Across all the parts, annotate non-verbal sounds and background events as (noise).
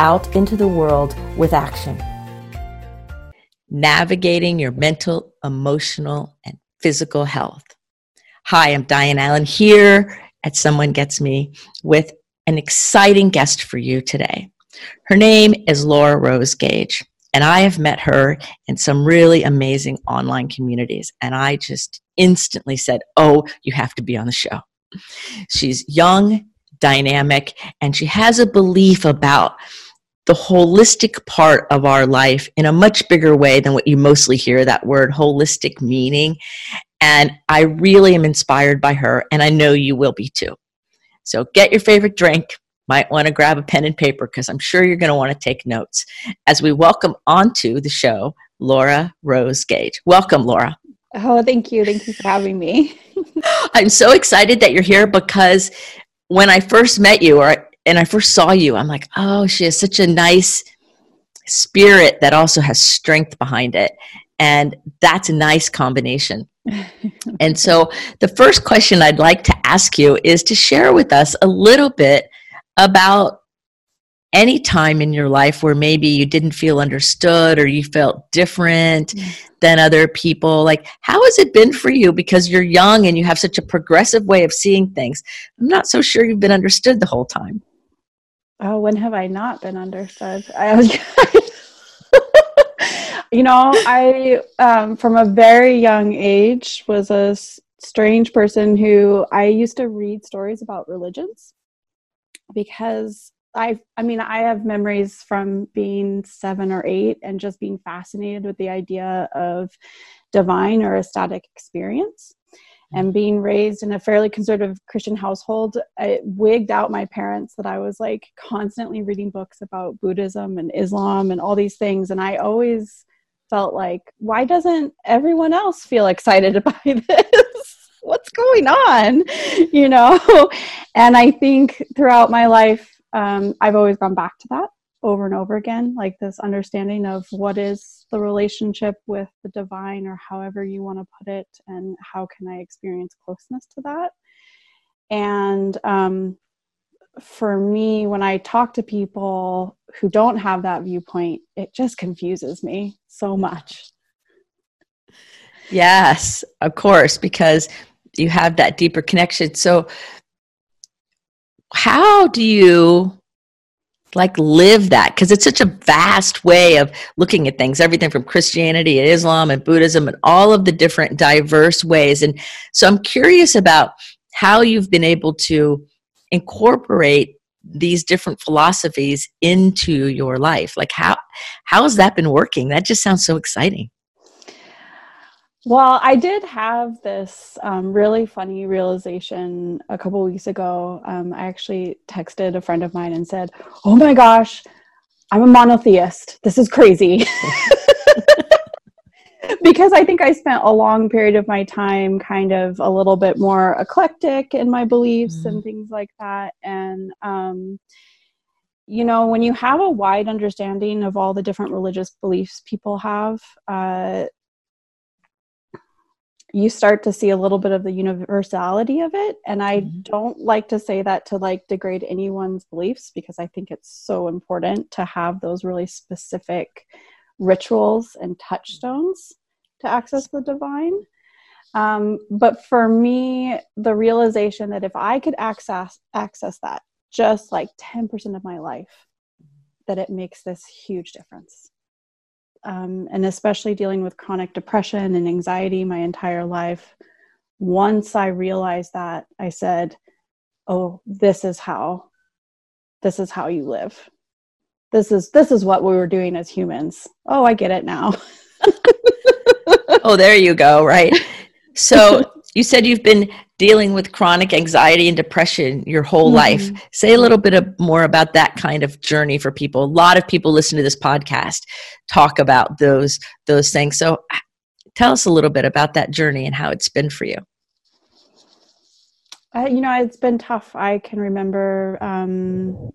out into the world with action navigating your mental, emotional, and physical health. Hi, I'm Diane Allen here at Someone Gets Me with an exciting guest for you today. Her name is Laura Rose Gage, and I have met her in some really amazing online communities, and I just instantly said, Oh, you have to be on the show. She's young, dynamic, and she has a belief about the holistic part of our life in a much bigger way than what you mostly hear that word holistic meaning. And I really am inspired by her, and I know you will be too. So get your favorite drink. Might want to grab a pen and paper because I'm sure you're going to want to take notes as we welcome onto the show Laura Rose Gage. Welcome, Laura. Oh, thank you. Thank you for having me. (laughs) I'm so excited that you're here because when I first met you, or and I first saw you, I'm like, oh, she has such a nice spirit that also has strength behind it. And that's a nice combination. (laughs) and so, the first question I'd like to ask you is to share with us a little bit about any time in your life where maybe you didn't feel understood or you felt different mm. than other people like how has it been for you because you're young and you have such a progressive way of seeing things i'm not so sure you've been understood the whole time oh when have i not been understood i was (laughs) you know i um, from a very young age was a strange person who i used to read stories about religions because i i mean i have memories from being seven or eight and just being fascinated with the idea of divine or ecstatic experience and being raised in a fairly conservative Christian household, it wigged out my parents that I was like constantly reading books about Buddhism and Islam and all these things. And I always felt like, why doesn't everyone else feel excited (laughs) by this? What's going on? You know? (laughs) And I think throughout my life, um, I've always gone back to that over and over again, like this understanding of what is the relationship with the divine, or however you want to put it, and how can I experience closeness to that. And um, for me, when I talk to people who don't have that viewpoint, it just confuses me so much. Yes, of course, because you have that deeper connection. So, how do you like live that because it's such a vast way of looking at things everything from christianity and islam and buddhism and all of the different diverse ways. And so i'm curious about how you've been able to incorporate these different philosophies into your life. Like how how has that been working? That just sounds so exciting well, I did have this um, really funny realization a couple weeks ago. Um, I actually texted a friend of mine and said, Oh my gosh, I'm a monotheist. This is crazy. (laughs) because I think I spent a long period of my time kind of a little bit more eclectic in my beliefs mm-hmm. and things like that. And, um, you know, when you have a wide understanding of all the different religious beliefs people have, uh, you start to see a little bit of the universality of it. And i mm-hmm. don't like to say that to like degrade anyone's beliefs because i think it's so important to have those really specific rituals and touchstones to access the divine. Um, but for me the realization that if i could access access that just like 10% of my life that it makes this huge difference um, and especially dealing with chronic depression and anxiety my entire life. Once I realized that, I said, "Oh, this is how, this is how you live. This is this is what we were doing as humans. Oh, I get it now." (laughs) oh, there you go. Right. So (laughs) you said you've been dealing with chronic anxiety and depression your whole mm-hmm. life. Say a little bit of, more about that kind of journey for people. A lot of people listen to this podcast talk about those those things. So tell us a little bit about that journey and how it's been for you. Uh, you know, it's been tough. I can remember um,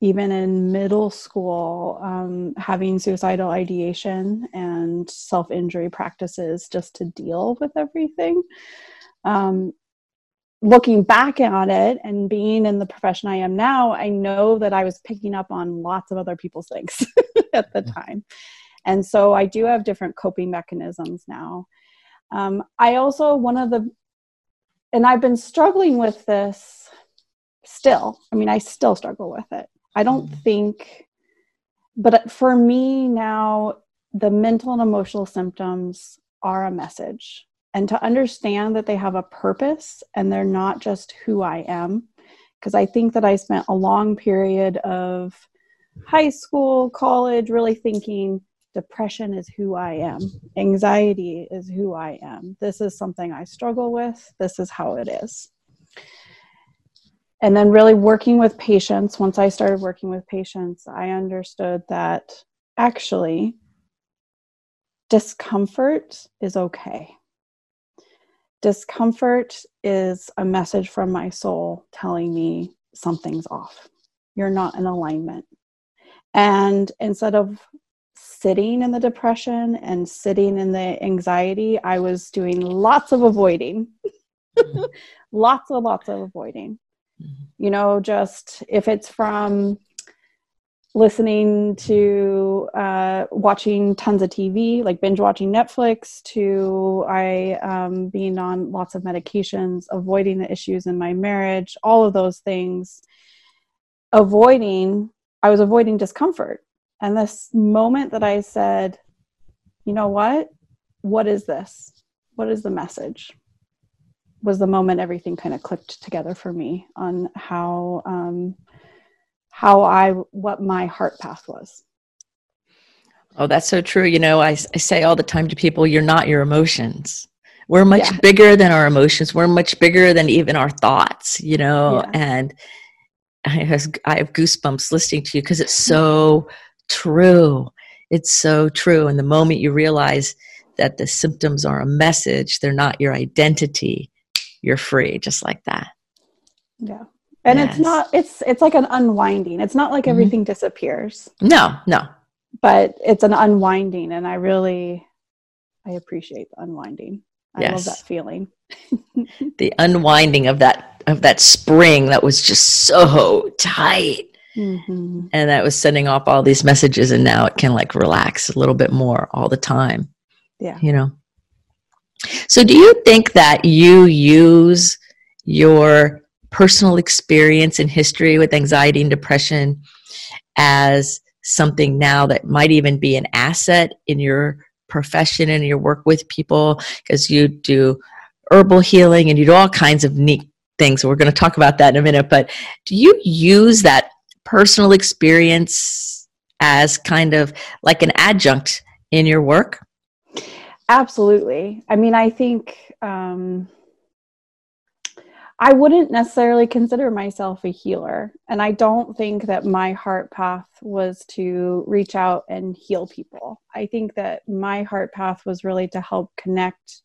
even in middle school um, having suicidal ideation and self injury practices just to deal with everything. Um, looking back on it and being in the profession I am now, I know that I was picking up on lots of other people's things (laughs) at the time. And so I do have different coping mechanisms now. Um, I also, one of the, and I've been struggling with this still. I mean, I still struggle with it. I don't think, but for me now, the mental and emotional symptoms are a message. And to understand that they have a purpose and they're not just who I am. Because I think that I spent a long period of high school, college, really thinking depression is who I am, anxiety is who I am. This is something I struggle with, this is how it is and then really working with patients once i started working with patients i understood that actually discomfort is okay. Discomfort is a message from my soul telling me something's off. You're not in alignment. And instead of sitting in the depression and sitting in the anxiety i was doing lots of avoiding. (laughs) Lots and lots of avoiding. You know, just if it's from listening to uh, watching tons of TV, like binge watching Netflix, to I um, being on lots of medications, avoiding the issues in my marriage, all of those things, avoiding, I was avoiding discomfort. And this moment that I said, you know what? What is this? What is the message? Was the moment everything kind of clicked together for me on how um, how I what my heart path was. Oh, that's so true. You know, I, I say all the time to people, you're not your emotions. We're much yeah. bigger than our emotions. We're much bigger than even our thoughts, you know, yeah. and I have, I have goosebumps listening to you because it's so true. It's so true. And the moment you realize that the symptoms are a message, they're not your identity, you're free just like that. Yeah. And yes. it's not it's it's like an unwinding. It's not like mm-hmm. everything disappears. No no. But it's an unwinding and i really i appreciate the unwinding. I yes. love that feeling. (laughs) The unwinding of that of that spring that was just so tight. Mm-hmm. and that was sending off all these messages and now it can like relax a little bit more all the time. Yeah. You know so, do you think that you use your personal experience and history with anxiety and depression as something now that might even be an asset in your profession and your work with people? Because you do herbal healing and you do all kinds of neat things. We're going to talk about that in a minute. But do you use that personal experience as kind of like an adjunct in your work? Absolutely. I mean, I think um, I wouldn't necessarily consider myself a healer. And I don't think that my heart path was to reach out and heal people. I think that my heart path was really to help connect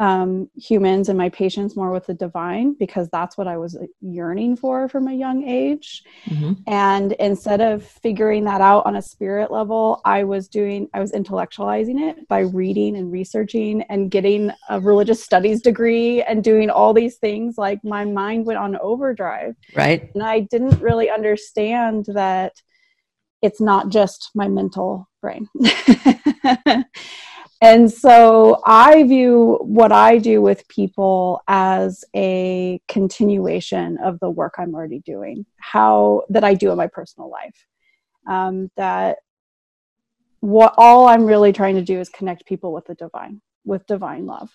um, humans and my patients more with the divine because that's what I was yearning for from a young age. Mm-hmm. And instead of figuring that out on a spirit level, I was doing, I was intellectualizing it by reading and researching and getting a religious studies degree and doing all these things. Like my mind went on overdrive. Right. And I didn't really understand that it's not just my mental brain. (laughs) And so I view what I do with people as a continuation of the work I'm already doing, how that I do in my personal life. Um, that what all I'm really trying to do is connect people with the divine, with divine love.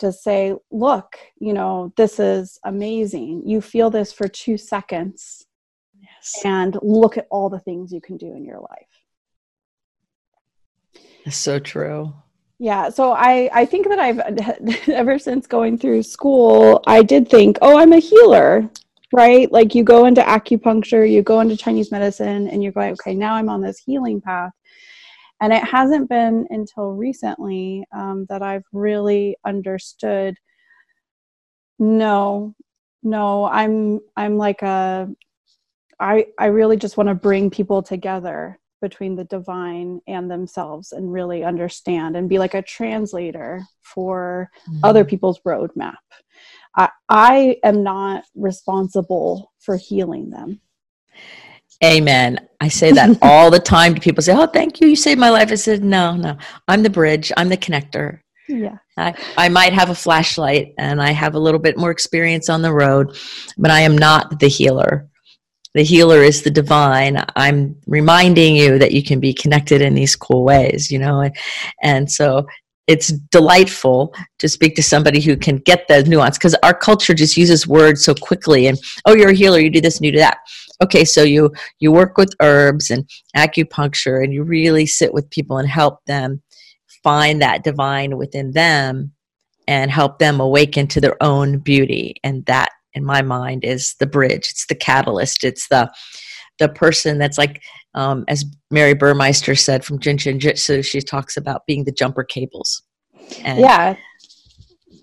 To say, look, you know, this is amazing. You feel this for two seconds. Yes. And look at all the things you can do in your life. That's so true Yeah, so I I think that I've (laughs) ever since going through school, I did think, oh, I'm a healer, right? Like you go into acupuncture, you go into Chinese medicine, and you're going, okay, now I'm on this healing path. And it hasn't been until recently um, that I've really understood. No, no, I'm I'm like a I I really just want to bring people together between the divine and themselves and really understand and be like a translator for mm-hmm. other people's roadmap. I, I am not responsible for healing them. Amen. I say that (laughs) all the time to people say, Oh, thank you. You saved my life. I said, No, no. I'm the bridge. I'm the connector. Yeah. I, I might have a flashlight and I have a little bit more experience on the road, but I am not the healer. The healer is the divine. I'm reminding you that you can be connected in these cool ways, you know? And, and so it's delightful to speak to somebody who can get the nuance because our culture just uses words so quickly and oh you're a healer you do this and you do that okay so you you work with herbs and acupuncture and you really sit with people and help them find that divine within them and help them awaken to their own beauty and that in my mind is the bridge. It's the catalyst. It's the the person that's like um, as mary burmeister said from jin shin jyutsu she talks about being the jumper cables. And, yeah.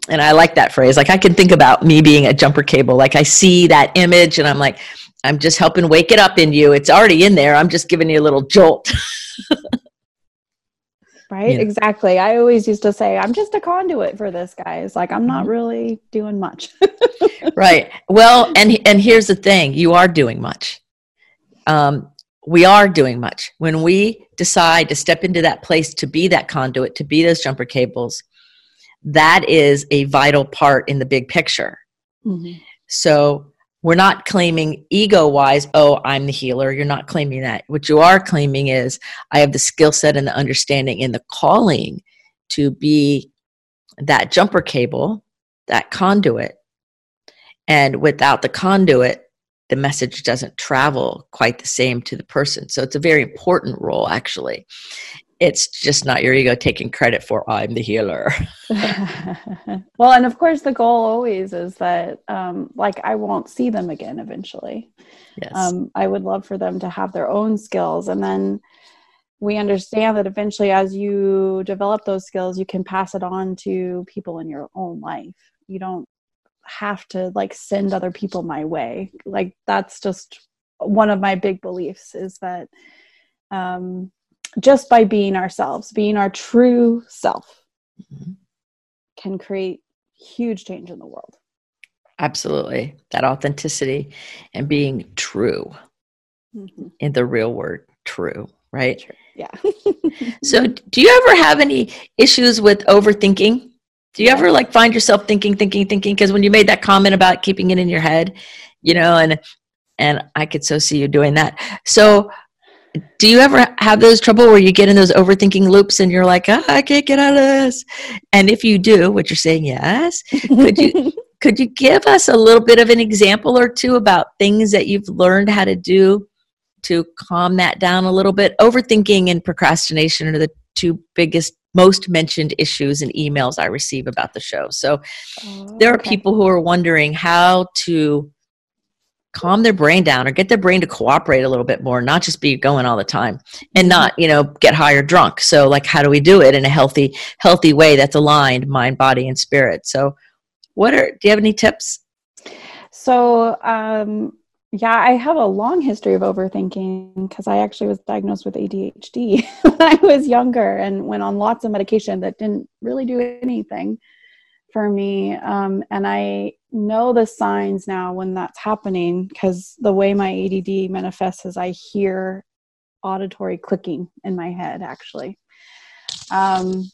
and i like that phrase. Like i can think about me being a jumper cable. Like i see that image and i'm like i'm just helping wake it up in you. It's already in there. I'm just giving you a little jolt (laughs) right? Yeah. exactly. I always used to say i'm just a conduit for this guys. Like i'm not mm-hmm. really doing much. (laughs) Right. Well and and here's the thing. You are doing much. Um, we are doing much. When we decide to step into that place to be that conduit to be those jumper cables that is a vital part in the big picture. Mm-hmm. so we're not claiming ego wise, oh, I'm the healer. You're not claiming that. What you are claiming is, I have the skill set and the understanding and the calling to be that jumper cable, that conduit. And without the conduit, the message doesn't travel quite the same to the person. So it's a very important role, actually it's just not your ego taking credit for I'm the healer. (laughs) (laughs) well, and of course, the goal always is that, um, like, I won't see them again eventually. Yes. Um, I would love for them to have their own skills. And then we understand that eventually, as you develop those skills, you can pass it on to people in your own life. You don't have to, like, send other people my way. Like, that's just one of my big beliefs is that. Um, just by being ourselves, being our true self, mm-hmm. can create huge change in the world. Absolutely. That authenticity and being true mm-hmm. in the real word, true, right? True. Yeah. (laughs) so, (laughs) do you ever have any issues with overthinking? Do you ever like find yourself thinking, thinking, thinking? Because when you made that comment about keeping it in your head, you know, and and I could so see you doing that. So, do you ever have those trouble where you get in those overthinking loops and you're like, oh, I can't get out of this? And if you do, what you're saying, yes, could you (laughs) could you give us a little bit of an example or two about things that you've learned how to do to calm that down a little bit? Overthinking and procrastination are the two biggest most mentioned issues and emails I receive about the show. So oh, there are okay. people who are wondering how to calm their brain down or get their brain to cooperate a little bit more not just be going all the time and mm-hmm. not you know get high or drunk so like how do we do it in a healthy healthy way that's aligned mind body and spirit so what are do you have any tips so um yeah i have a long history of overthinking because i actually was diagnosed with adhd (laughs) when i was younger and went on lots of medication that didn't really do anything for me. Um, and I know the signs now when that's happening because the way my ADD manifests is I hear auditory clicking in my head, actually. Um,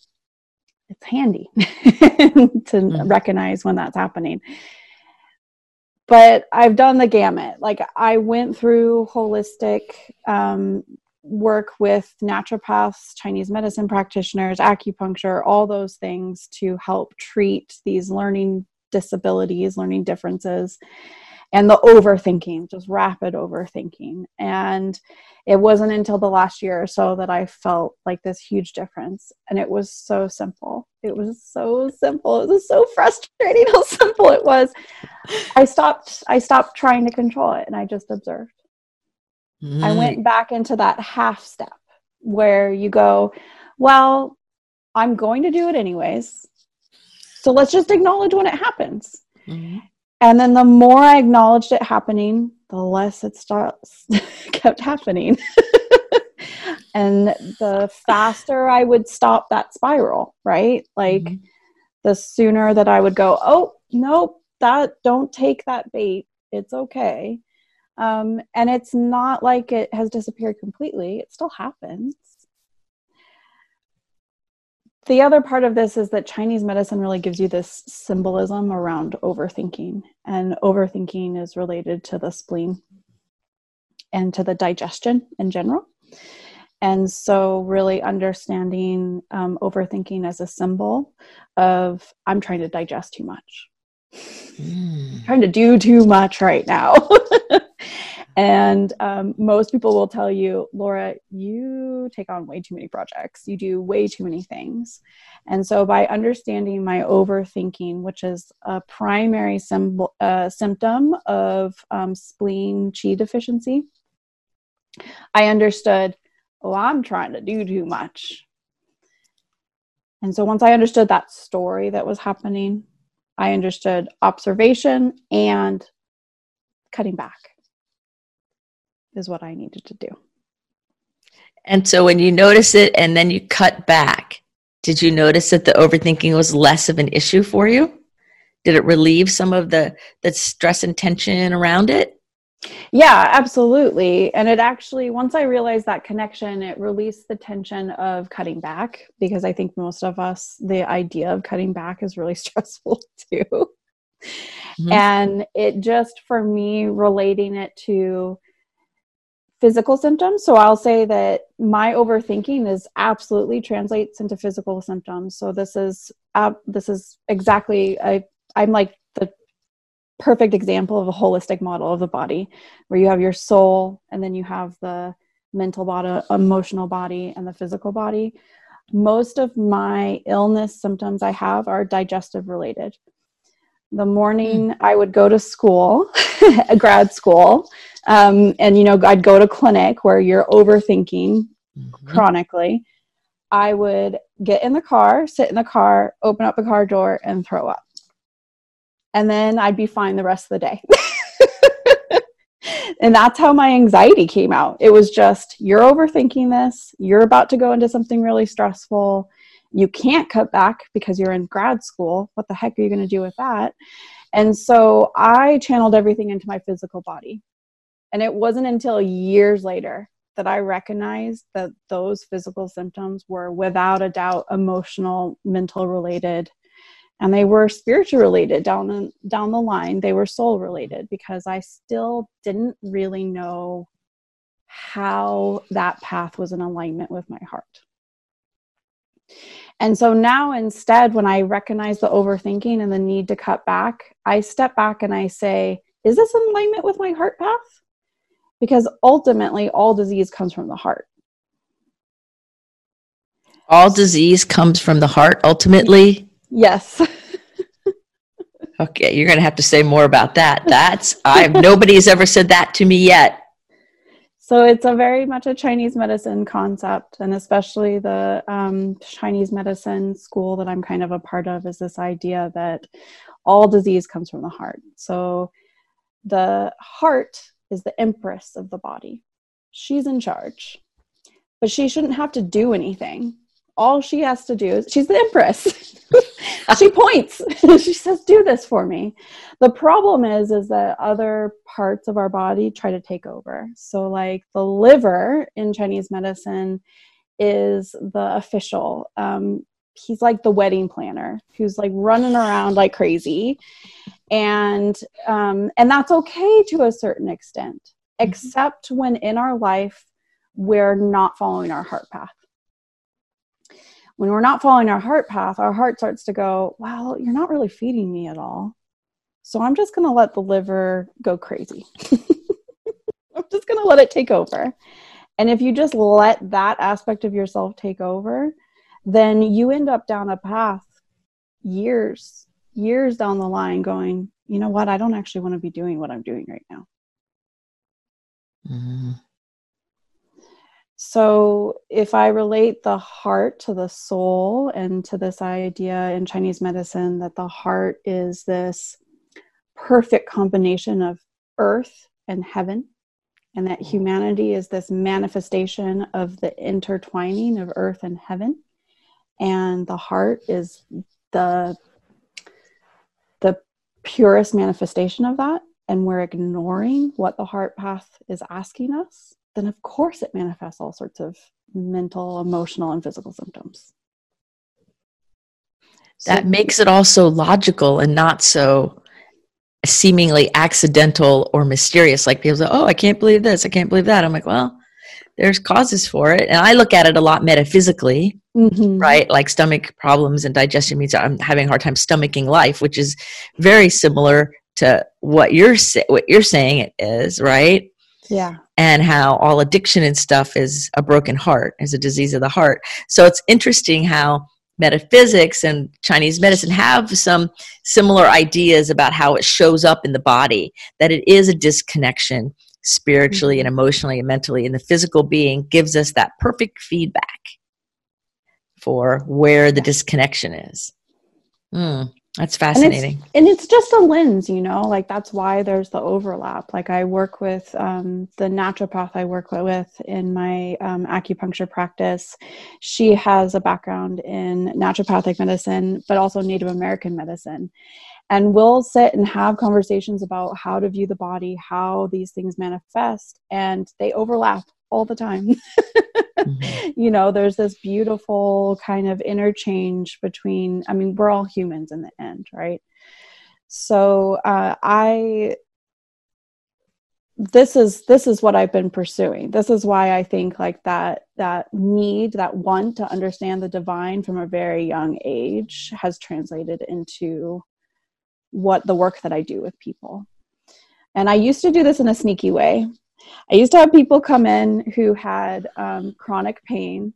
it's handy (laughs) to mm. recognize when that's happening. But I've done the gamut. Like, I went through holistic um, work with naturopaths, Chinese medicine practitioners, acupuncture, all those things to help treat these learning disabilities, learning differences. and the overthinking, just rapid overthinking. And it wasn't until the last year or so that I felt like this huge difference. And it was so simple. It was so simple. It was so frustrating how (laughs) simple it was. I stopped I stopped trying to control it and I just observed. Mm. I went back into that half step where you go, well, I'm going to do it anyways. So let's just acknowledge when it happens. Mm-hmm. And then the more I acknowledged it happening, the less it starts (laughs) kept happening. (laughs) and the faster I would stop that spiral, right? Like mm-hmm. the sooner that I would go, oh, nope, that don't take that bait. It's okay. Um, and it's not like it has disappeared completely, it still happens. The other part of this is that Chinese medicine really gives you this symbolism around overthinking, and overthinking is related to the spleen and to the digestion in general. And so, really understanding um, overthinking as a symbol of I'm trying to digest too much, mm. trying to do too much right now. (laughs) And um, most people will tell you, Laura, you take on way too many projects. You do way too many things. And so, by understanding my overthinking, which is a primary symbol, uh, symptom of um, spleen qi deficiency, I understood, oh, I'm trying to do too much. And so, once I understood that story that was happening, I understood observation and cutting back is what I needed to do. And so when you notice it and then you cut back, did you notice that the overthinking was less of an issue for you? Did it relieve some of the, the stress and tension around it? Yeah, absolutely. And it actually, once I realized that connection, it released the tension of cutting back because I think most of us, the idea of cutting back is really (laughs) stressful too. Mm-hmm. And it just, for me, relating it to physical symptoms. So I'll say that my overthinking is absolutely translates into physical symptoms. So this is uh, this is exactly I I'm like the perfect example of a holistic model of the body where you have your soul and then you have the mental body, emotional body and the physical body. Most of my illness symptoms I have are digestive related the morning mm. I would go to school, (laughs) a grad school, um, and you know I'd go to clinic where you're overthinking mm-hmm. chronically. I would get in the car, sit in the car, open up the car door, and throw up, and then I'd be fine the rest of the day. (laughs) and that's how my anxiety came out. It was just you're overthinking this. You're about to go into something really stressful you can't cut back because you're in grad school. What the heck are you going to do with that? And so I channeled everything into my physical body. And it wasn't until years later that I recognized that those physical symptoms were without a doubt emotional, mental related, and they were spiritual related down the, down the line. They were soul related because I still didn't really know how that path was in alignment with my heart. And so now instead, when I recognize the overthinking and the need to cut back, I step back and I say, is this in alignment with my heart path? Because ultimately, all disease comes from the heart. All disease comes from the heart, ultimately? Yes. (laughs) okay, you're going to have to say more about that. That's, I've, nobody's ever said that to me yet. So it's a very much a Chinese medicine concept, and especially the um, Chinese medicine school that I'm kind of a part of is this idea that all disease comes from the heart. So the heart is the empress of the body. She's in charge, but she shouldn't have to do anything all she has to do is she's the empress. (laughs) She points. (laughs) She says do this for me. The problem is is that other parts of our body try to take over. So like the liver in chinese medicine is the official um, he's like the wedding planner who's like running around like crazy. And um, and that's okay to a certain extent mm-hmm. except when in our life we're not following our heart path when we're not following our heart path, our heart starts to go, Well, you're not really feeding me at all. So I'm just going to let the liver go crazy. (laughs) I'm just going to let it take over. And if you just let that aspect of yourself take over, then you end up down a path years, years down the line going, you know what? I don't actually want to be doing what I'm doing right now. Mm-hmm. So, if I relate the heart to the soul and to this idea in Chinese medicine that the heart is this perfect combination of earth and heaven, and that mm-hmm. humanity is this manifestation of the intertwining of earth and heaven, and the heart is the the purest manifestation of that and we're ignoring what the heart path is asking us then of course it manifests all sorts of mental emotional and physical symptoms. That so, makes it also logical and not so seemingly accidental or mysterious. Like people say oh i can't believe this i can't believe that. I'm like well there's causes for it. And i look at it a lot metaphysically mm-hmm. right? Like stomach problems and digestion means i'm having a hard time stomaching life which is very similar to what you're what you're saying it is right? Yeah and how all addiction and stuff is a broken heart is a disease of the heart so it's interesting how metaphysics and chinese medicine have some similar ideas about how it shows up in the body that it is a disconnection spiritually and mm-hmm. emotionally and mentally. And the physical being gives us that perfect feedback for where the disconnection is. Mm, that's fascinating. And it's, and it's, just a lens, you know, like that's why there's the overlap. Like I work with um, the naturopath I work with in my um, acupuncture practice. She has a background in naturopathic medicine, but also Native American medicine and we'll sit and have conversations about how to view the body how these things manifest and they overlap all the time (laughs) mm-hmm. you know there's this beautiful kind of interchange between i mean we're all humans in the end right so uh, i this is this is what i've been pursuing this is why i think like that that need that want to understand the divine from a very young age has translated into what the work that I do with people. And I used to do this in a sneaky way. I used to have people come in who had um, chronic pain,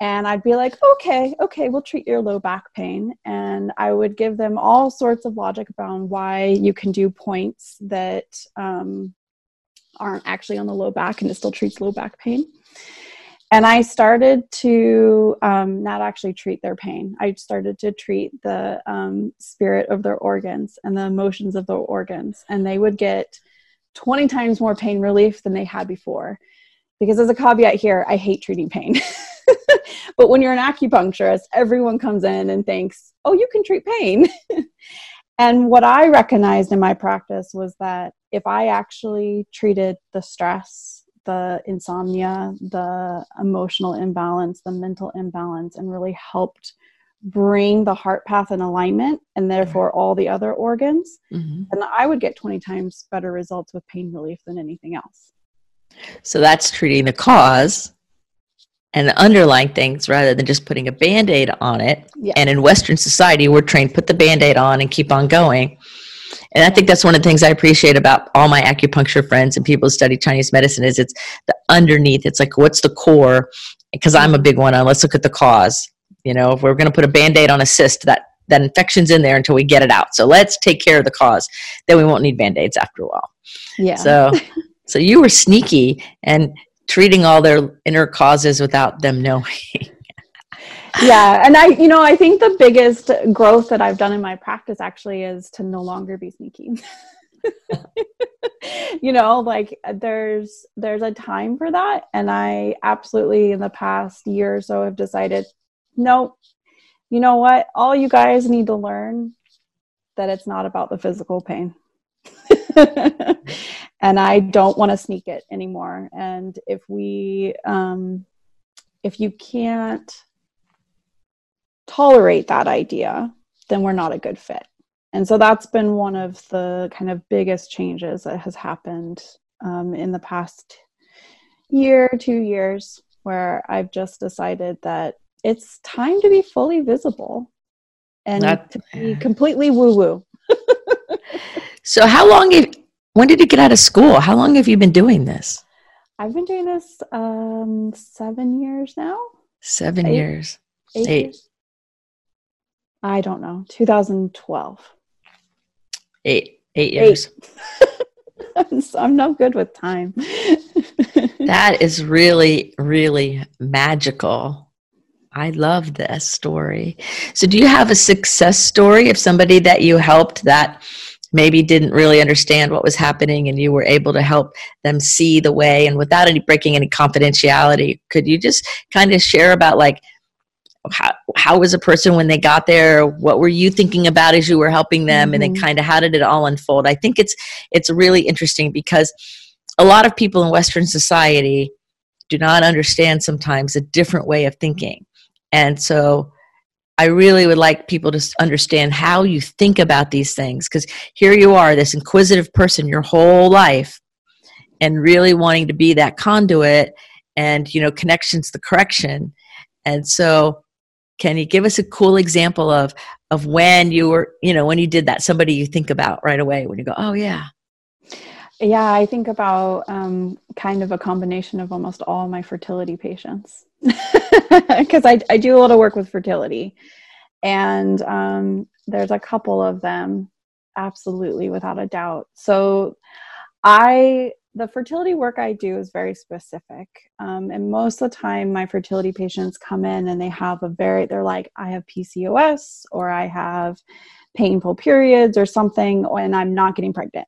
and I'd be like, okay, okay, we'll treat your low back pain. And I would give them all sorts of logic about why you can do points that um, aren't actually on the low back and it still treats low back pain and I started to um, not actually treat their pain. I started to treat the um, spirit of their organs and the emotions of their organs, and they would get 20 times more pain relief than they had before. Because, as a caveat here, I hate treating pain. (laughs) but when you're an acupuncturist, everyone comes in and thinks, oh, you can treat pain. (laughs) and what I recognized in my practice was that if I actually treated the stress the insomnia, the emotional imbalance, the mental imbalance, and really helped bring the heart path in alignment and therefore all the other organs. Mm-hmm. And I would get 20 times better results with pain relief than anything else. So that's treating the cause and the underlying things rather than just putting a band aid on it. Yeah. And in Western society, we're trained put the band aid on and keep on going. And I think that's one of the things I appreciate about all my acupuncture friends and people who study Chinese medicine is it's the underneath. It's like what's the core? Because I'm a big one on let's look at the cause. You know, if we're going to put a band-aid on a cyst, that that infection's in there until we get it out. So let's take care of the cause. Then we won't need band-aids after a while. Yeah. So so you were sneaky and treating all their inner causes without them knowing (laughs) yeah and i you know i think the biggest growth that i've done in my practice actually is to no longer be sneaky (laughs) you know like there's there's a time for that and i absolutely in the past year or so have decided no you know what? All you guys need to learn that it's not about the physical pain. (laughs) And i don't want to sneak it anymore. And if we um if you can't tolerate that idea, then we're not a good fit. And so that's been one of the kind of biggest changes that has happened um, in the past year, two years, where I've just decided that it's time to be fully visible and that, to be completely woo woo. (laughs) So, how long? Have, when did you get out of school? How long have you been doing this? I've been doing this um, seven years now. Seven eight, years. Eight. eight. Years? I don't know. 2012. Eight. Eight years. (laughs) Eight. I'm not good with time. (laughs) that is really, really magical. I love this story. So, do you have a success story of somebody that you helped that maybe didn't really understand what was happening and you were able to help them see the way and without any breaking any confidentiality? Could you just kind of share about like how, how was a person when they got there? What were you thinking about as you were helping them? Mm-hmm. And then mm-hmm. kind of how did it all unfold? I think it's it's really interesting because a lot of people in Western society do not understand sometimes a different way of thinking. And so I really would like people to understand how you think about these things because here you are, this inquisitive person your whole life, and really wanting to be that conduit and, you know, connections the correction. And so, can you give us a cool example of of when you were, you know, when you did that? Somebody you think about right away when you go, oh yeah, yeah, I think about um, kind of a combination of almost all my fertility patients (laughs) because I, I do a lot of work with fertility. And um, there's a couple of them, absolutely, without a doubt. So I, the fertility work I do is very specific. Um, and most of the time, my fertility patients come in and they have a very, they're like, I have PCOS or I have painful periods or something, and I'm not getting pregnant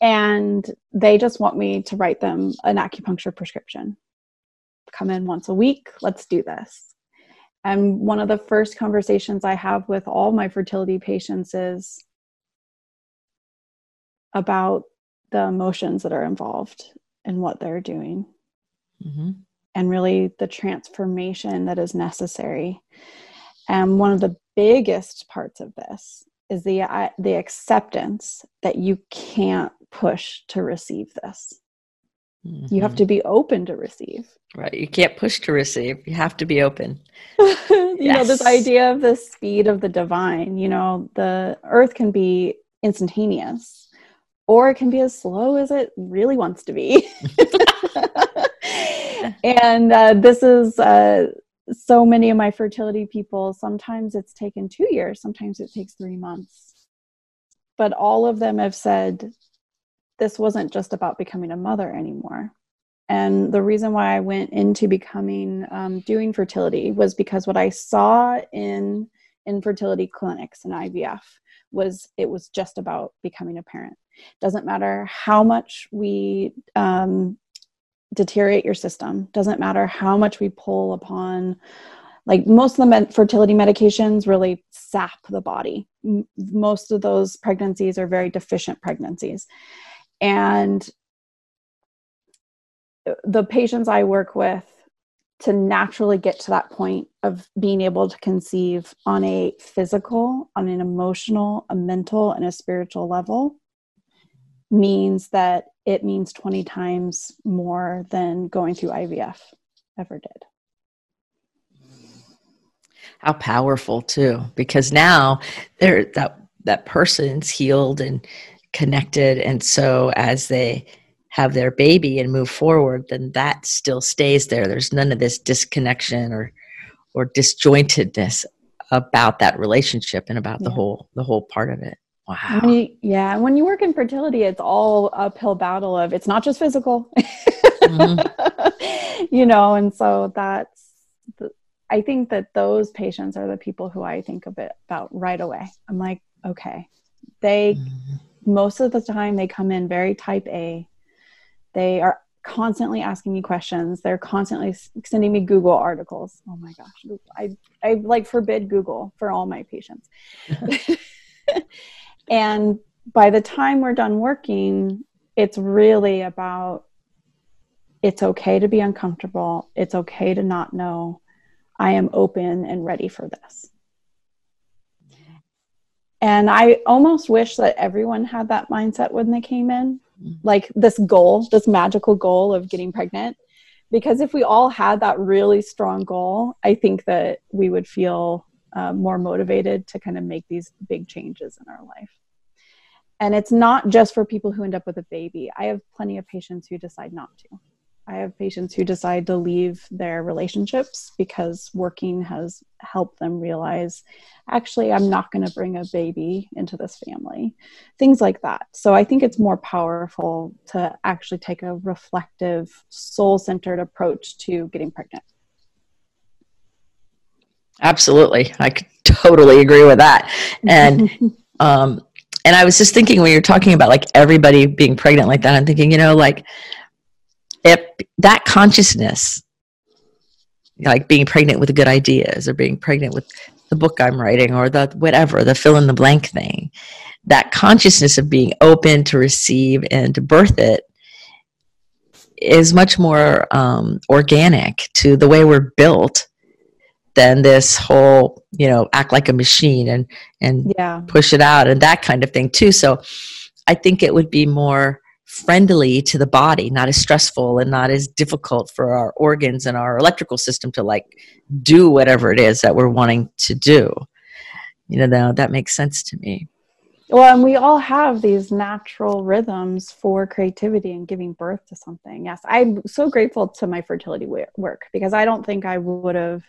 and they just want me to write them an acupuncture prescription. Come in once a week, let's do this. And one of the first conversations I have with all my fertility patients is about the emotions that are involved in what they're doing. Mm-hmm. And really the transformation that is necessary. And one of the biggest parts of this is the uh, the acceptance that you can't push to receive this. Mm-hmm. You have mm-hmm. to be open to receive. Right. You can't push to receive. You have to be open. (laughs) you yes. know, this idea of the speed of the divine, you know, the earth can be instantaneous or it can be as slow as it really wants to be. (laughs) and uh, this is uh, so many of my fertility people, sometimes it's taken two years, sometimes it takes three months. But all of them have said, this wasn't just about becoming a mother anymore. And the reason why I went into becoming um, doing fertility was because what I saw in infertility clinics and IVF was it was just about becoming a parent. Doesn't matter how much we um, deteriorate your system. Doesn't matter how much we pull upon. Like most of the fertility medications really sap the body. Most of those pregnancies are very deficient pregnancies and the patients I work with to naturally get to that point of being able to conceive on a physical, on an emotional, a mental, and a spiritual level means that it means 20 times more than going through IVF ever did. How powerful too, because now there that that person's healed and connected. And so as they have their baby and move forward then that still stays there. There's none of this disconnection or or disjointedness about that relationship and about yeah. the whole the whole part of it. Wow. you, yeah when you work in fertility it's all uphill battle of it's not just physical. Mm-hmm. (laughs) you know and so that's the, i think that those patients are the people who i think a bit about right away. I'm like okay they mm-hmm most of the time they come in very type A. They are constantly asking me questions. They're constantly sending me Google articles. Oh my gosh, I I like forbid Google for all my patients. (laughs) and by the time we're done working, it's really about it's okay to be uncomfortable. It's okay to not know. I am open and ready for this. And I almost wish that everyone had that mindset when they came in, mm-hmm. like this goal, this magical goal of getting pregnant. Because if we all had that really strong goal, I think that we would feel uh, more motivated to kind of make these big changes in our life. and it's not just for people who end up with a baby. I have plenty of patients who decide not to. I have patients who decide to leave their relationships because working has helped them realize actually, I'm not going to bring a baby into this family. Things like that. So I think it's more powerful to actually take a reflective, soul centered approach to getting pregnant. Absolutely. I could totally agree with that. And, (laughs) um, and I was just thinking when you're talking about like everybody being pregnant like that, I'm thinking, you know, like if that consciousness, like being pregnant with good ideas or being pregnant with the book I'm writing or the whatever, the fill in the blank thing, that consciousness of being open to receive and to birth it is much more um, organic to the way we're built than this whole you know act like a machine and and yeah. push it out and that kind of thing too so i think it would be more friendly to the body not as stressful and not as difficult for our organs and our electrical system to like do whatever it is that we're wanting to do. You know that, that makes sense to me. Well and we all have these natural rhythms for creativity and giving birth to something. Yes i'm so grateful to my fertility work because i don't think i would have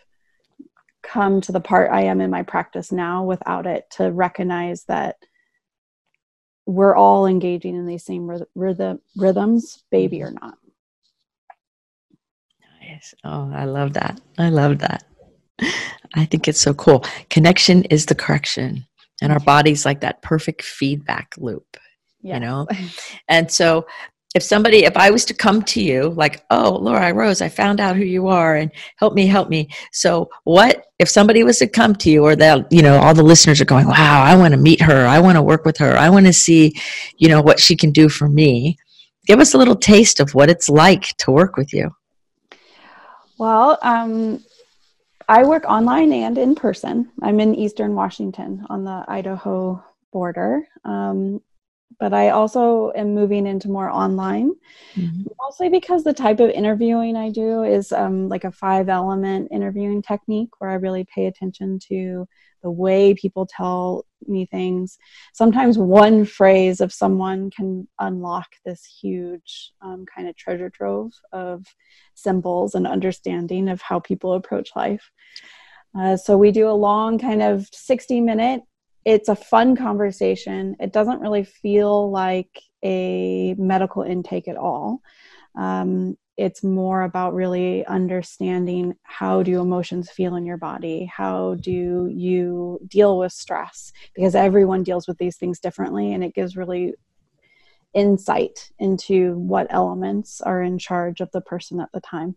come to the part I am in my practice now without it to recognize that we're all engaging in these same rhythm, rhythms, baby or mm-hmm. not. Nice. Oh, I love that. I love that. I think it's so cool. Connection is the correction, and our body's like that perfect feedback loop. Yes. You know, (laughs) and so if somebody if i was to come to you like oh laura rose i found out who you are and help me help me. So what if somebody was to come to you or that you know all the listeners are going wow i want to meet her. I want to work with her. I want to see you know what she can do for me. Give us a little taste of what it's like to work with you. Well um, i work online and in person. I'm in eastern washington on the idaho border. Um, but I also am moving into more online, mm-hmm. mostly because the type of interviewing I do is um, like a five element interviewing technique where I really pay attention to the way people tell me things. Sometimes one phrase of someone can unlock this huge um, kind of treasure trove of symbols and understanding of how people approach life. Uh, so we do a long kind of 60 minute it's a fun conversation. It doesn't really feel like a medical intake at all. Um, it's more about really understanding how do emotions feel in your body how do you deal with stress because everyone deals with these things differently and it gives really insight into what elements are in charge of the person at the time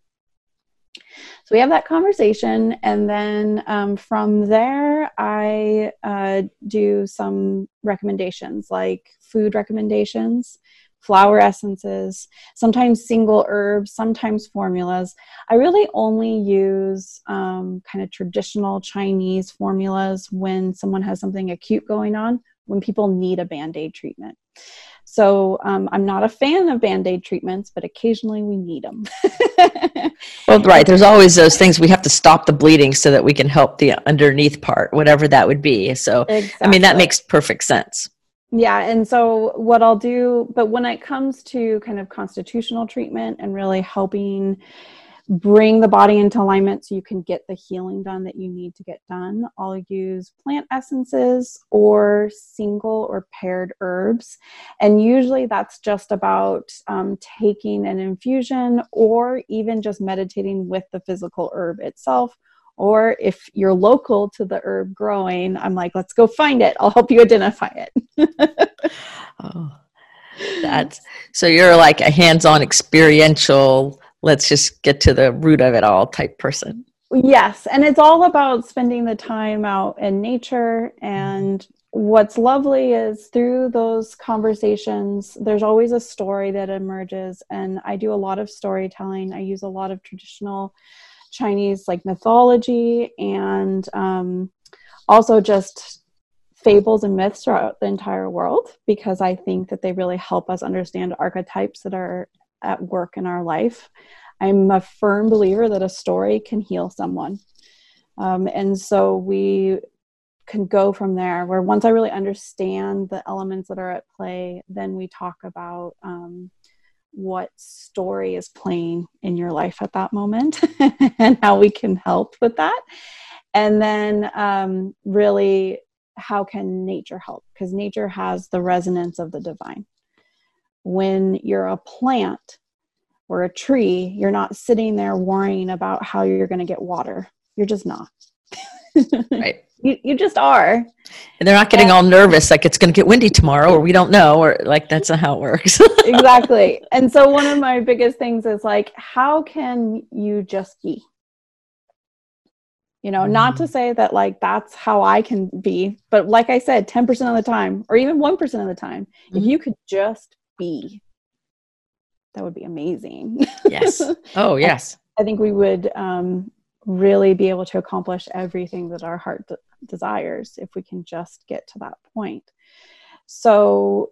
so we have that conversation, and then um, from there, I uh, do some recommendations like food recommendations, flower essences, sometimes single herbs, sometimes formulas. I really only use um, kind of traditional Chinese formulas when someone has something acute going on, when people need a band aid treatment. So um, I'm not a fan of band aid treatments, but occasionally we need them. (laughs) well, right. There's always those things we have to stop the bleeding so that we can help the underneath part, whatever that would be. So, exactly. I mean, that makes perfect sense. Yeah. And so, what I'll do, but when it comes to kind of constitutional treatment and really helping bring the body into alignment so you can get the healing done that you need to get done. I'll use plant essences or single or paired herbs. And usually that's just about um, taking an infusion or even just meditating with the physical herb itself. Or if you're local to the herb growing, I'm like, let's go find it. I'll help you identify it. (laughs) oh, that's so you're like a hands on experiential let's just get to the root of it all type person. Yes, and it's all about spending the time out in nature. And what's lovely is through those conversations, there's always a story that emerges. And I do a lot of storytelling, I use a lot of traditional Chinese like mythology and um, also just fables and myths throughout the entire world because I think that they really help us understand archetypes that are at work in our life. I'm a firm believer that a story can heal someone. Um, and so we can go from there where once i really understand the elements that are at play then we talk about um, what story is playing in your life at that moment (laughs) and how we can help with that and then um, really how can nature help because nature has the resonance of the divine when you're a plant or a tree you're not sitting there worrying about how you're going to get water you're just not (laughs) right you, you just are and they're not getting and, all nervous like it's going to get windy tomorrow or we don't know or like that's not how it works (laughs) exactly and so one of my biggest things is like how can you just be you know mm. not to mm. say that like that's how i can be but like i said 10% of the time or even 1% of the time mm-hmm. if you could just be. That would be amazing. Yes. (laughs) Oh yes. I, I think we would um, really be able to accomplish everything that our heart de- desires if we can just get to that point. So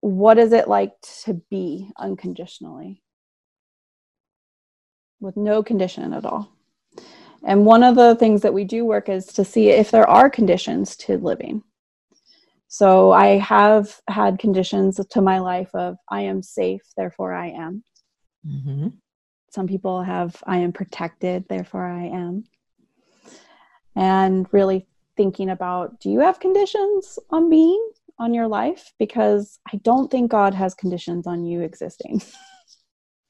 what is it like to be unconditionally? With no condition at all. And one of the things that we do work is to see if there are conditions to living. So I have had conditions to my life of I am safe, therefore I am. Mm-hmm. Some people have I am protected, therefore I am. And really thinking about do you have conditions on being on your life? Because I don't think God has conditions on you existing.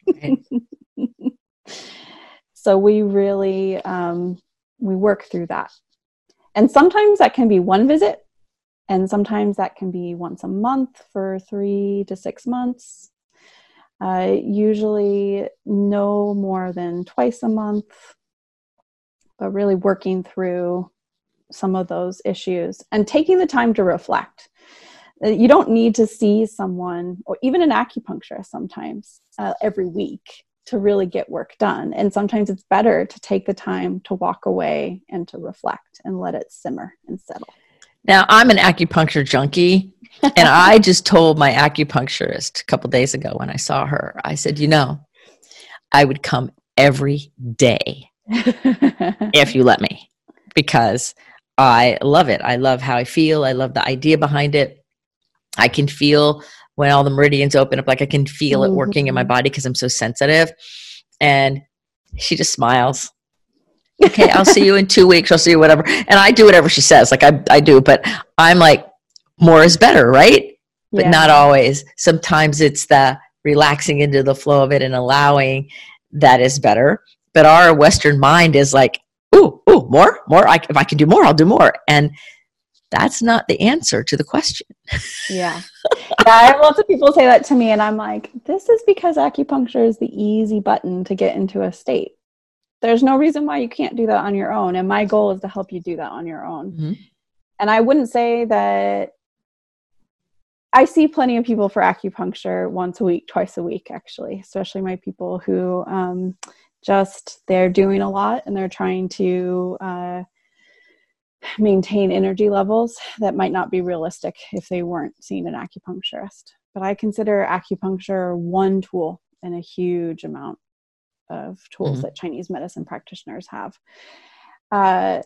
(laughs) So we really um, we work through that, and sometimes that can be one visit, and sometimes that can be once a month for three to six months. Uh, usually no more than twice a month, but really working through some of those issues and taking the time to reflect. Uh, you don't need to see someone or even an acupuncturist sometimes uh, every week to really get work done. And sometimes it's better to take the time to walk away and to reflect and let it simmer and settle. Now, I'm an acupuncture junkie, and (laughs) I just told my acupuncturist a couple days ago when I saw her, I said, you know, I would come every day if you let me because I love it. I love how I feel. I love the idea behind it. I can feel when all the meridians open up, like I can feel it working in my mm-hmm. body because I'm so sensitive. And she just smiles. Okay, I'll see you in two weeks. I'll see you whatever. And I do whatever she says. Like I, I do, but I'm like, more is better, right? But yeah. not always. Sometimes it's the relaxing into the flow of it and allowing that is better. But our Western mind is like, ooh, ooh, more, more. I, if I can do more, I'll do more. And that's not the answer to the question. yeah. (laughs) Yeah, I have lots of people say that to me, and I'm like, this is because acupuncture is the easy button to get into a state. There's no reason why you can't do that on your own. And my goal is to help you do that on your own. Mm-hmm. And I wouldn't say that I see plenty of people for acupuncture once a week, twice a week, actually, especially my people who um, just they're doing a lot and they're trying to. Uh, maintain energy levels that might not be realistic if they weren't seeing an acupuncturist. But I consider acupuncture one tool in a huge amount of tools mm-hmm. that Chinese medicine practitioners have. Uh,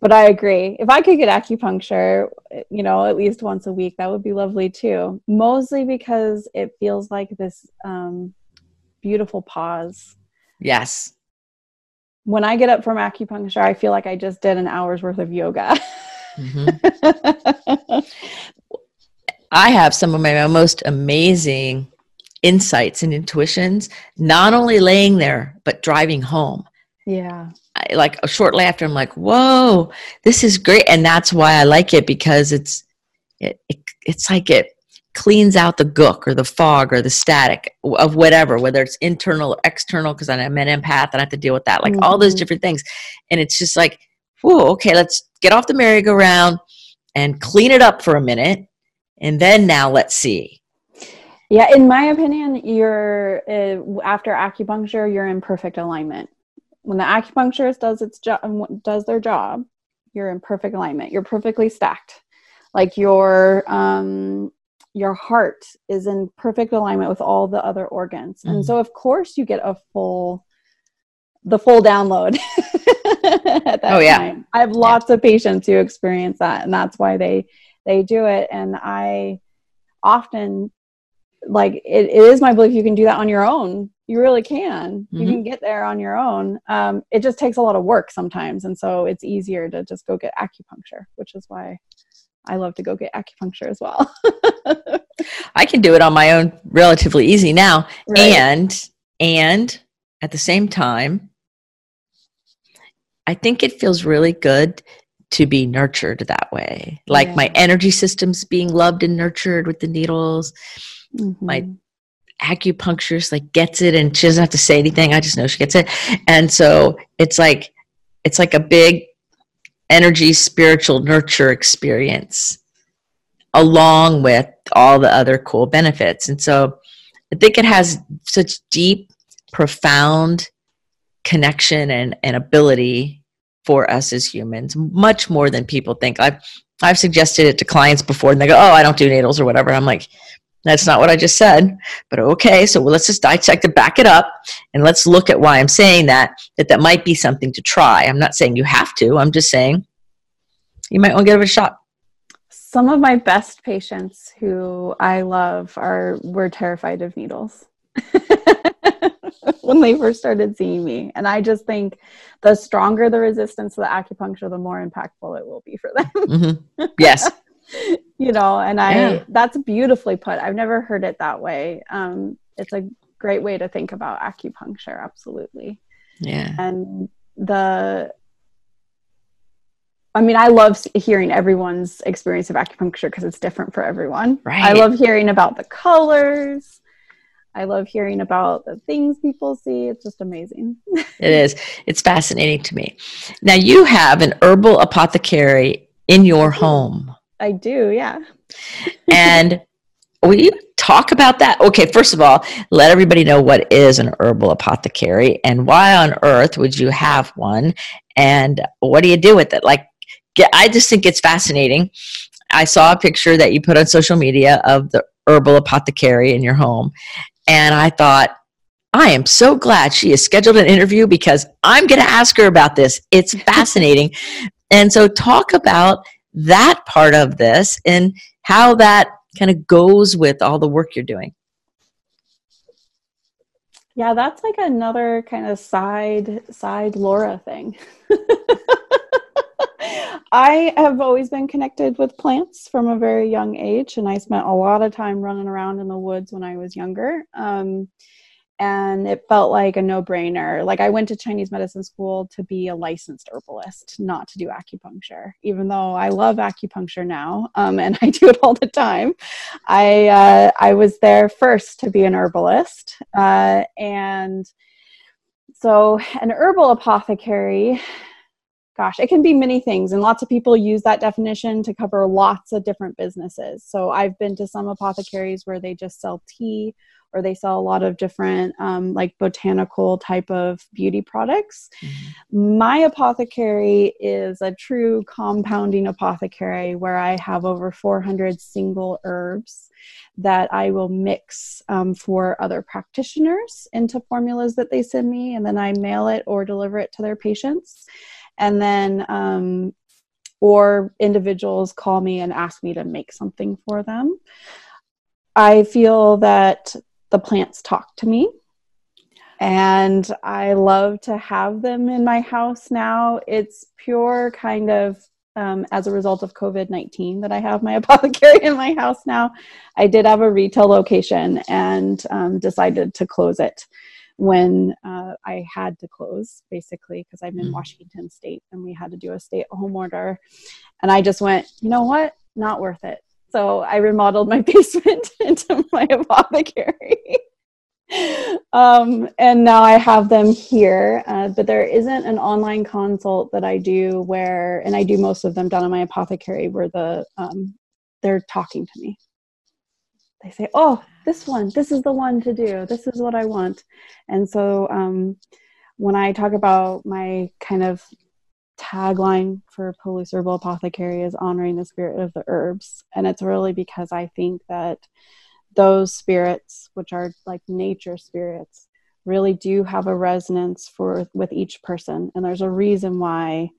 but I agree. If I could get acupuncture, you know, at least once a week, that would be lovely too. Mostly because it feels like this um, beautiful pause. Yes when I get up from acupuncture, I feel like I just did an hour's worth of yoga. mm-hmm. (laughs) I have some of my most amazing insights and intuitions, not only laying there, but driving home. Yeah. I, like a shortly after, I'm like, whoa, this is great. And that's why I like it because it's, it, it it's like it cleans out the gook or the fog or the static of whatever, whether it's internal or external, because I'm an empath and I have to deal with that, like mm-hmm. all those mm-hmm. different things. And it's just like, whoa, okay, let's get off the merry-go-round and clean it up for a minute. And then now let's see. Yeah, in my opinion, you're uh, after acupuncture, you're in perfect alignment. When the acupuncturist does its job, does their job, you're in perfect alignment. You're perfectly stacked. Like your um, your heart is in perfect alignment with all the other organs. Mm-hmm. And so of course you get a full the full download. (laughs) oh, yeah. time. I have lots yeah. of patients who experience that, and that's why they they do it. And I often like it, it is my belief you can do that on your own. You really can. Mm-hmm. You can get there on your own. Um, it just takes a lot of work sometimes, and so it's easier to just go get acupuncture, which is why I love to go get acupuncture as well. (laughs) I can do it on my own relatively easy now. Right. And and at the same time, I think it feels really good to be nurtured that way. Like yeah. my energy system's being loved and nurtured with the needles. Mm-hmm. My acupuncturist like gets it and she doesn't have to say anything. I just know she gets it. And so it's like it's like a big energy spiritual nurture experience along with all the other cool benefits. And so I think it has such deep, profound connection and, and ability for us as humans, much more than people think. I've I've suggested it to clients before and they go, Oh, I don't do needles or whatever. I'm like, that's not what I just said. But okay, so let's just dissect it, back it up, and let's look at why I'm saying that, that that might be something to try. I'm not saying you have to. I'm just saying you might want to give it a shot some of my best patients who I love are were terrified of needles (laughs) when they first started seeing me. And I just think the stronger the resistance to the acupuncture, the more impactful it will be for them. Mm-hmm. (laughs) Yes. You know, and I yeah. that's beautifully put. I've never heard it that way. Um, it's a great way to think about acupuncture, absolutely. Yeah. And the I mean, I love hearing everyone's experience of acupuncture because it's different for everyone. Right. I love hearing about the colors. I love hearing about the things people see. It's just amazing. (laughs) it is. It's fascinating to me. Now, you have an herbal apothecary in your home. I do, yeah. and will you talk about that? Okay, first of all, let everybody know what is an herbal apothecary and why on earth would you have one? And what do you do with it? Like, I just think it's fascinating. I saw a picture that you put on social media of the herbal apothecary in your home, and I thought, I am so glad she has scheduled an interview because I'm going to ask her about this. It's fascinating. (laughs) and so, talk about that part of this and how that kind of goes with all the work you're doing. Yeah, that's like another kind of side side Laura thing. (laughs) I have always been connected with plants from a very young age, and I spent a lot of time running around in the woods when I was younger. Um, and it felt like a no brainer. Like, I went to Chinese medicine school to be a licensed herbalist, not to do acupuncture, even though I love acupuncture now um, and (laughs) I do it all the time. I, uh, I was there first to be an herbalist. Uh, and so, an herbal apothecary gosh, it can be many things. And lots of people use that definition to cover lots of different businesses. So I've been to some apothecaries where they just sell tea or they sell a lot of different um, like botanical type of beauty products. Mm-hmm. My apothecary is a true compounding apothecary where I have over 400 single herbs that I will mix um, for other practitioners into formulas that they send me, and then I mail it or deliver it to their patients and then um, or individuals call me and ask me to make something for them i feel that the plants talk to me and i love to have them in my house now it's pure kind of um, as a result of COVID 19 that I have my (laughs) apothecary in my house now. I did have a retail location and um, decided to close it when uh, I had to close, basically, because I'm in mm. Washington State and we had to do a stay at home order. And I just went, you know what? Not worth it. So I remodeled my (laughs) basement (laughs) into my apothecary. um, and now I have them here, uh, but there isn't an online consult that I do where, and I do most of them down in my apothecary where the um, they're talking to me. They say, "Oh, this one this is the one to do this is what i want and so um, when i talk about my kind of tagline for Palouse Herbal Apothecary is honoring the spirit of the herbs. And it's really because i think that those spirits which are like nature spirits really do have a resonance for with each person. And there's a reason why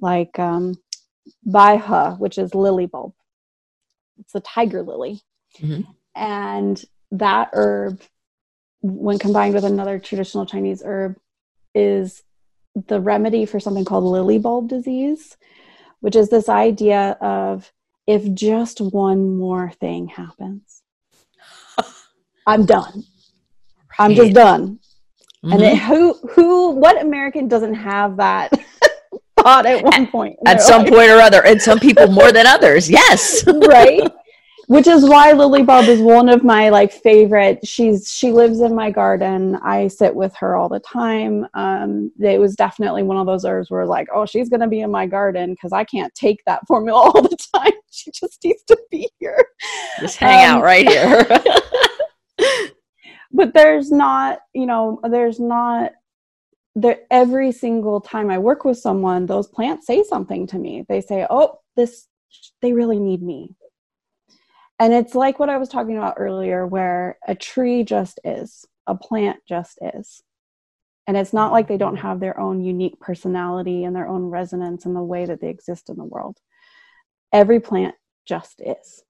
like um baihe which is lily bulb it's a tiger lily. Mm-hmm. and that herb when combined with another traditional chinese herb is the remedy for something called lily bulb disease which is this idea of if just one more thing happens (laughs) i'm done i'm just done Mm-hmm. And it, who who what American doesn't have that (laughs) thought at one point? At some life? point or other, and some people more than others. Yes. (laughs) right. Which is why Lily Bulb is one of my like favorite. She's she lives in my garden. I sit with her all the time. Um, it was definitely one of those herbs where like, oh, she's gonna be in my garden because I can't take that formula (laughs) all the time. She just needs to be here. Just hang um, out right (laughs) here but there's not you know there's not there every single time i work with someone those plants say something to me they say oh this they really need me and it's like what i was talking about earlier where a tree just is a plant just is. And it's not like they don't have their own unique personality and their own resonance and the way that they exist in the world. Every plant just is.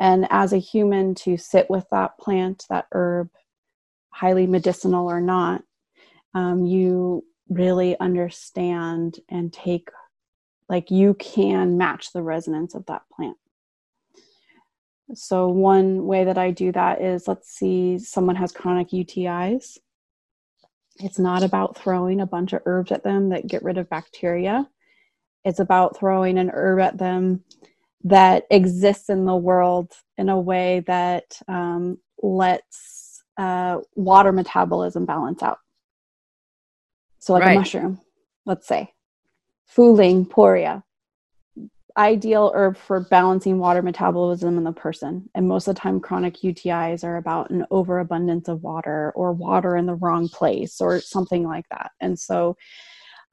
And as a human to sit with that plant that herb highly medicinal or not um, you really understand and take like you can match the resonance of that plant so one way that i do that is let's see someone has chronic utis it's not about throwing a bunch of herbs at them that get rid of bacteria it's about throwing an herb at them that exists in the world in a way that um, lets uh, water metabolism balance out. So, like right. a mushroom, let's say, Fu Ling poria, ideal herb for balancing water metabolism in the person. And most of the time, chronic UTIs are about an overabundance of water or water in the wrong place or something like that. And so,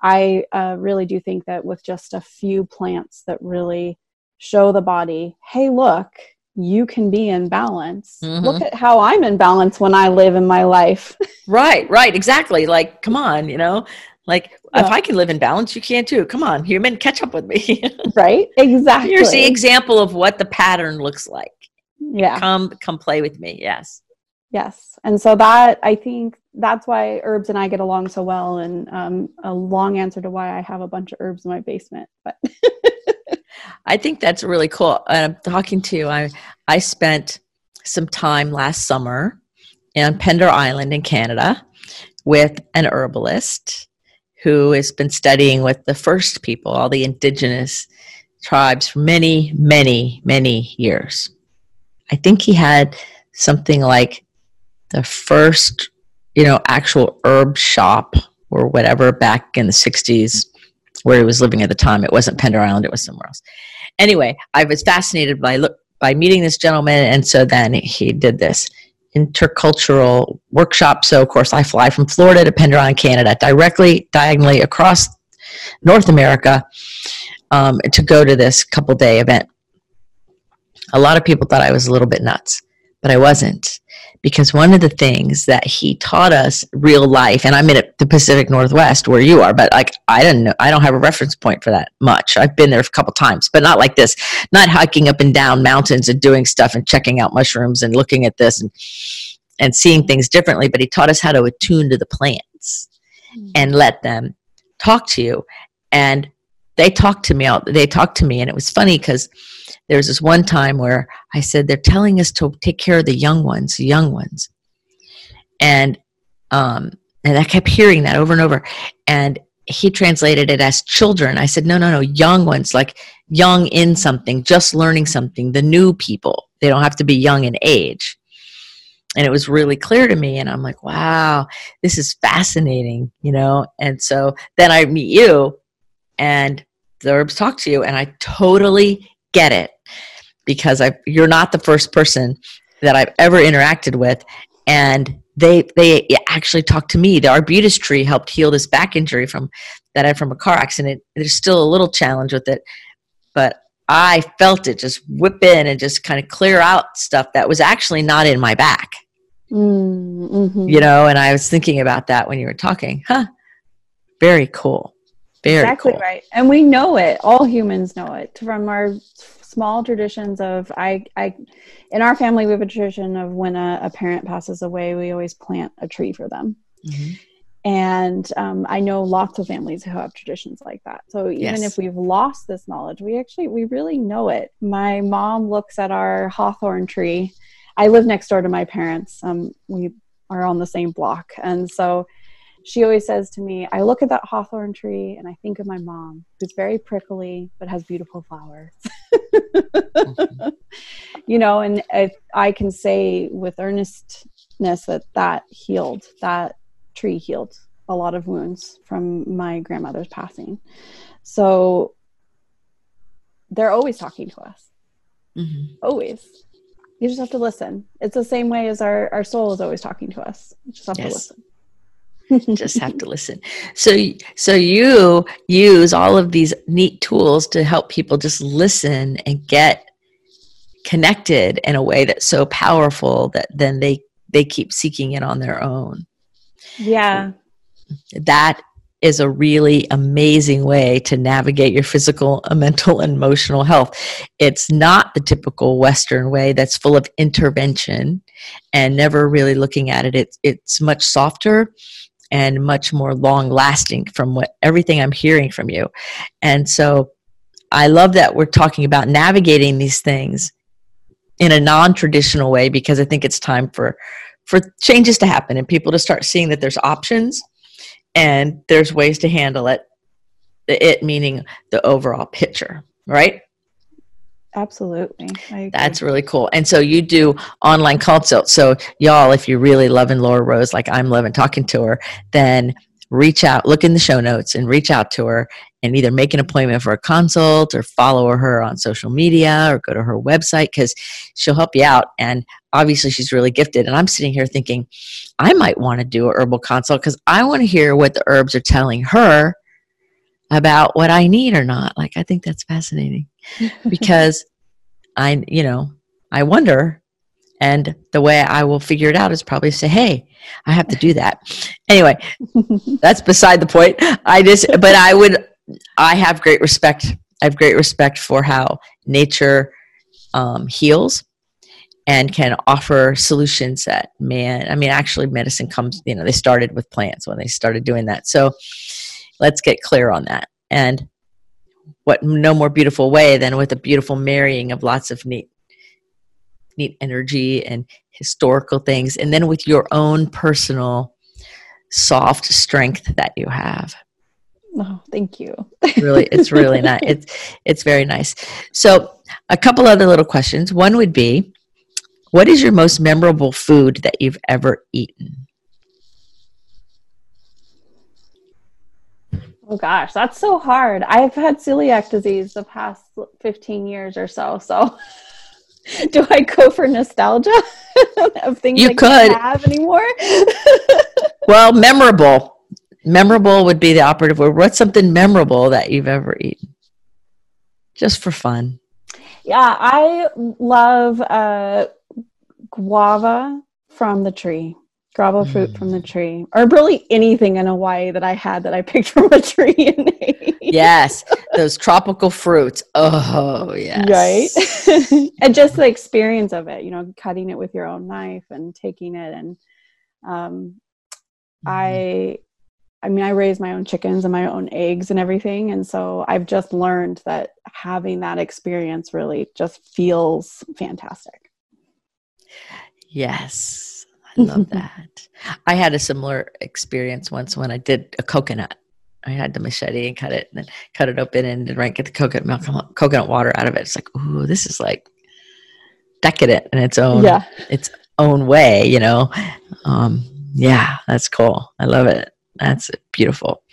I uh, really do think that with just a few plants that really show the body, hey, look, you can be in balance. Mm-hmm. Look at how I'm in balance when I live in my life. (laughs) right, right, exactly. Like, come on, you know, like yeah. if I can live in balance, you can too. Come on, human, catch up with me. (laughs) right, exactly. Here's the example of what the pattern looks like. Yeah, come, come play with me. Yes, yes. And so that I think that's why herbs and I get along so well. And um, a long answer to why I have a bunch of herbs in my basement, but. (laughs) I think that's really cool. I'm talking to you. I I spent some time last summer on Pender Island in Canada with an herbalist who has been studying with the first people, all the indigenous tribes for many, many, many years. I think he had something like the first, you know, actual herb shop or whatever back in the 60s where he was living at the time. It wasn't Pender Island, it was somewhere else. Anyway, I was fascinated by by meeting this gentleman, and so then he did this intercultural workshop. So, of course, I fly from Florida to Pender Island, Canada, directly, diagonally across North America um, to go to this couple day event. A lot of people thought I was a little bit nuts, but I wasn't because one of the things that he taught us real life and i'm in the pacific northwest where you are but like i don't know i don't have a reference point for that much i've been there a couple times but not like this not hiking up and down mountains and doing stuff and checking out mushrooms and looking at this and and seeing things differently but he taught us how to attune to the plants mm-hmm. and let them talk to you and they talked to me out they talked to me and it was funny because there was this one time where I said, they're telling us to take care of the young ones, the young ones. And, um, and I kept hearing that over and over. And he translated it as children. I said, no, no, no, young ones, like young in something, just learning something, the new people. They don't have to be young in age. And it was really clear to me. And I'm like, wow, this is fascinating, you know? And so then I meet you and the herbs talk to you, and I totally get it because I you're not the first person that I've ever interacted with and they they actually talked to me. The arbutus tree helped heal this back injury from that I had from a car accident. There's still a little challenge with it, but I felt it just whip in and just kind of clear out stuff that was actually not in my back. Mm-hmm. You know, and I was thinking about that when you were talking. Huh. Very cool. Very exactly cool. right. And we know it. All humans know it from our small traditions of I I in our family we have a tradition of when a, a parent passes away, we always plant a tree for them. Mm-hmm. And um, I know lots of families who have traditions like that. So even yes. if we've lost this knowledge, we actually we really know it. My mom looks at our hawthorn tree. I live next door to my parents. Um, we are on the same block, and so she always says to me, I look at that hawthorn tree and I think of my mom, who's very prickly but has beautiful flowers. (laughs) (laughs) You know, and if I can say with earnestness that that healed, that tree healed a lot of wounds from my grandmother's passing. So they're always talking to us. Mm-hmm. Always. You just have to listen. It's the same way as our, our soul is always talking to us. You just have yes. to listen (laughs) just have to listen so so you use all of these neat tools to help people just listen and get connected in a way that's so powerful that then they they keep seeking it on their own yeah that is a really amazing way to navigate your physical, (laughs) mental, and emotional health. It's not the typical Western way that's full of intervention and never really looking at it. It's, it's much softer and much more long lasting from what everything I'm hearing from you. And so I love that we're talking about navigating these things in a non-traditional way because I think it's time for for changes to happen and people to start seeing that there's options and there's ways to handle it it meaning the overall picture, right? Absolutely. That's really cool. And so you do online consults. So y'all, if you're really loving Laura Rose like I'm loving talking to her, then reach out, look in the show notes and reach out to her and either make an appointment for a consult or follow her on social media or go to her website because she'll help you out. And obviously she's really gifted. And I'm sitting here thinking, I might want to do a herbal consult because I want to hear what the herbs are telling her about what I need or not. Like I think that's fascinating because I, you know, I wonder. And the way I will figure it out is probably say, hey, I have to do that. Anyway, (laughs) that's beside the point. I just, but I would, I have great respect. I have great respect for how nature um, heals and can offer solutions that man i mean actually medicine comes you know they started with plants when they started doing that so let's get clear on that and what no more beautiful way than with a beautiful marrying of lots of neat neat energy and historical things and then with your own personal soft strength that you have. Oh thank you. Really it's really (laughs) nice it's it's very nice. So a couple other little questions. One would be what is your most memorable food that you've ever eaten Oh gosh, that's so hard. I've had celiac disease the past 15 years or so. So (laughs) do I go for nostalgia (laughs) of things you I could have anymore? (laughs) well, memorable. Memorable would be the operative word. What's something memorable that you've ever eaten? Just for fun. Yeah, I love uh, guava from the tree fruit mm. from the mm. tree or really anything in hawaii that i had that i (laughs) picked from a tree yes (laughs) those tropical fruits oh yes right (laughs) and just the experience of it you know cutting it with your own knife and taking it and um, mm-hmm. i i mean i raise my own chickens and my own eggs and everything and so i've just learned that having that experience really just feels fantastic yes I love that. I had a similar experience once when I did a coconut. I had the machete and cut it and then cut it open and then right, get the coconut milk, coconut water out of it. It's like, ooh, this is like decadent in its own, yeah. its own way, you know? Um, yeah, that's cool. I love it. That's beautiful.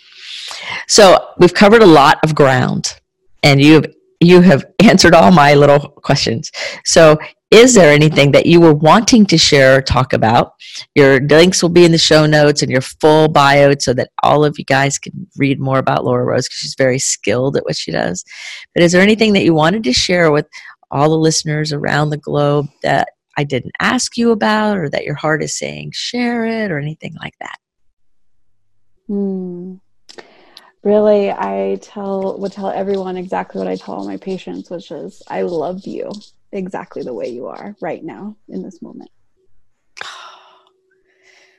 So we've covered a lot of ground and you've you have answered all my little questions. So is there anything that you were wanting to share or talk about? Your links will be in the show notes and your full bio so that all of you guys can read more about Laura Rose because she's very skilled at what she does. But is there anything that you wanted to share with all the listeners around the globe that I didn't ask you about or that your heart is saying share it or anything like that? Hmm. Really, I tell would tell everyone exactly what I tell all my patients, which is I love you exactly the way you are right now in this moment.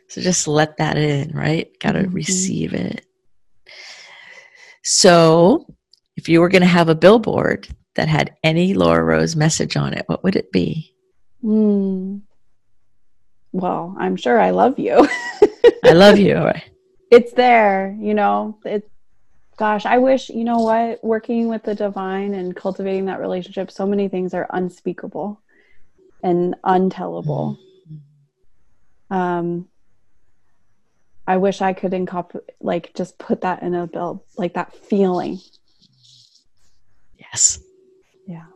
So just let that in, right? Got to mm-hmm. receive it. So, if you were going to have a billboard that had any Laura Rose message on it, what would it be? Mm. Well, I'm sure I love you. I love you. (laughs) It's there, you know. It gosh, I wish, you know what, working with the divine and cultivating that relationship, so many things are unspeakable and untellable. Mm-hmm. Um I wish I could incop like just put that in a bill, like that feeling. Yes. Yeah.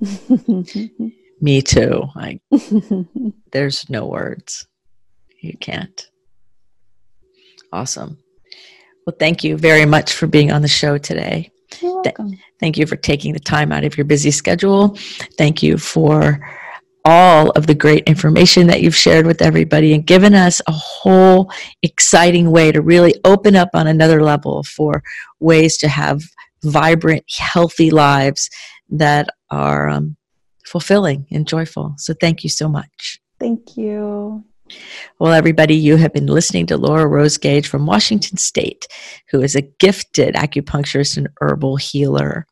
(laughs) Me too. I (laughs) there's no words. You can't. Awesome. Well, thank you very much for being on the show today. Th- thank you for taking the time out of your busy schedule. Thank you for all of the great information that you've shared with everybody and given us a whole exciting way to really open up on another level for ways to have vibrant, healthy lives that are um, fulfilling and joyful. So, thank you so much. Thank you. Well, everybody, you have been listening to Laura Rose Gage from Washington State, who is a gifted acupuncturist and herbal healer.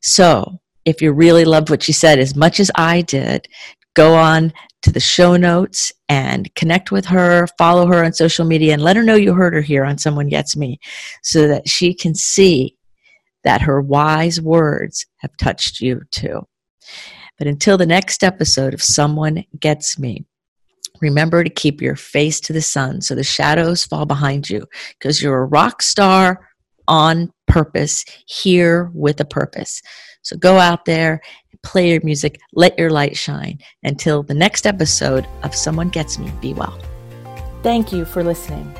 So, if you really loved what she said as much as I did, go on to the show notes and connect with her, follow her on social media, and let her know you heard her here on Someone Gets Me so that she can see that her wise words have touched you too. But until the next episode of Someone Gets Me, remember to keep your face to the sun so the shadows fall behind you because you're a rock star on purpose, here with a purpose. So go out there play your music, let your light shine. Until the next episode of Someone Gets Me, be well. Thank you for listening.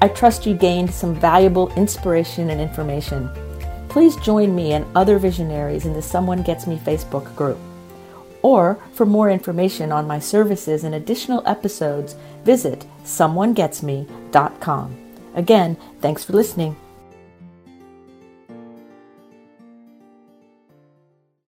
I trust you gained some valuable inspiration and information. Please join me and other visionaries in the Someone Gets Me Facebook group. Or for more information on my services and additional episodes, visit someonegetsme.com. Again, thanks for listening.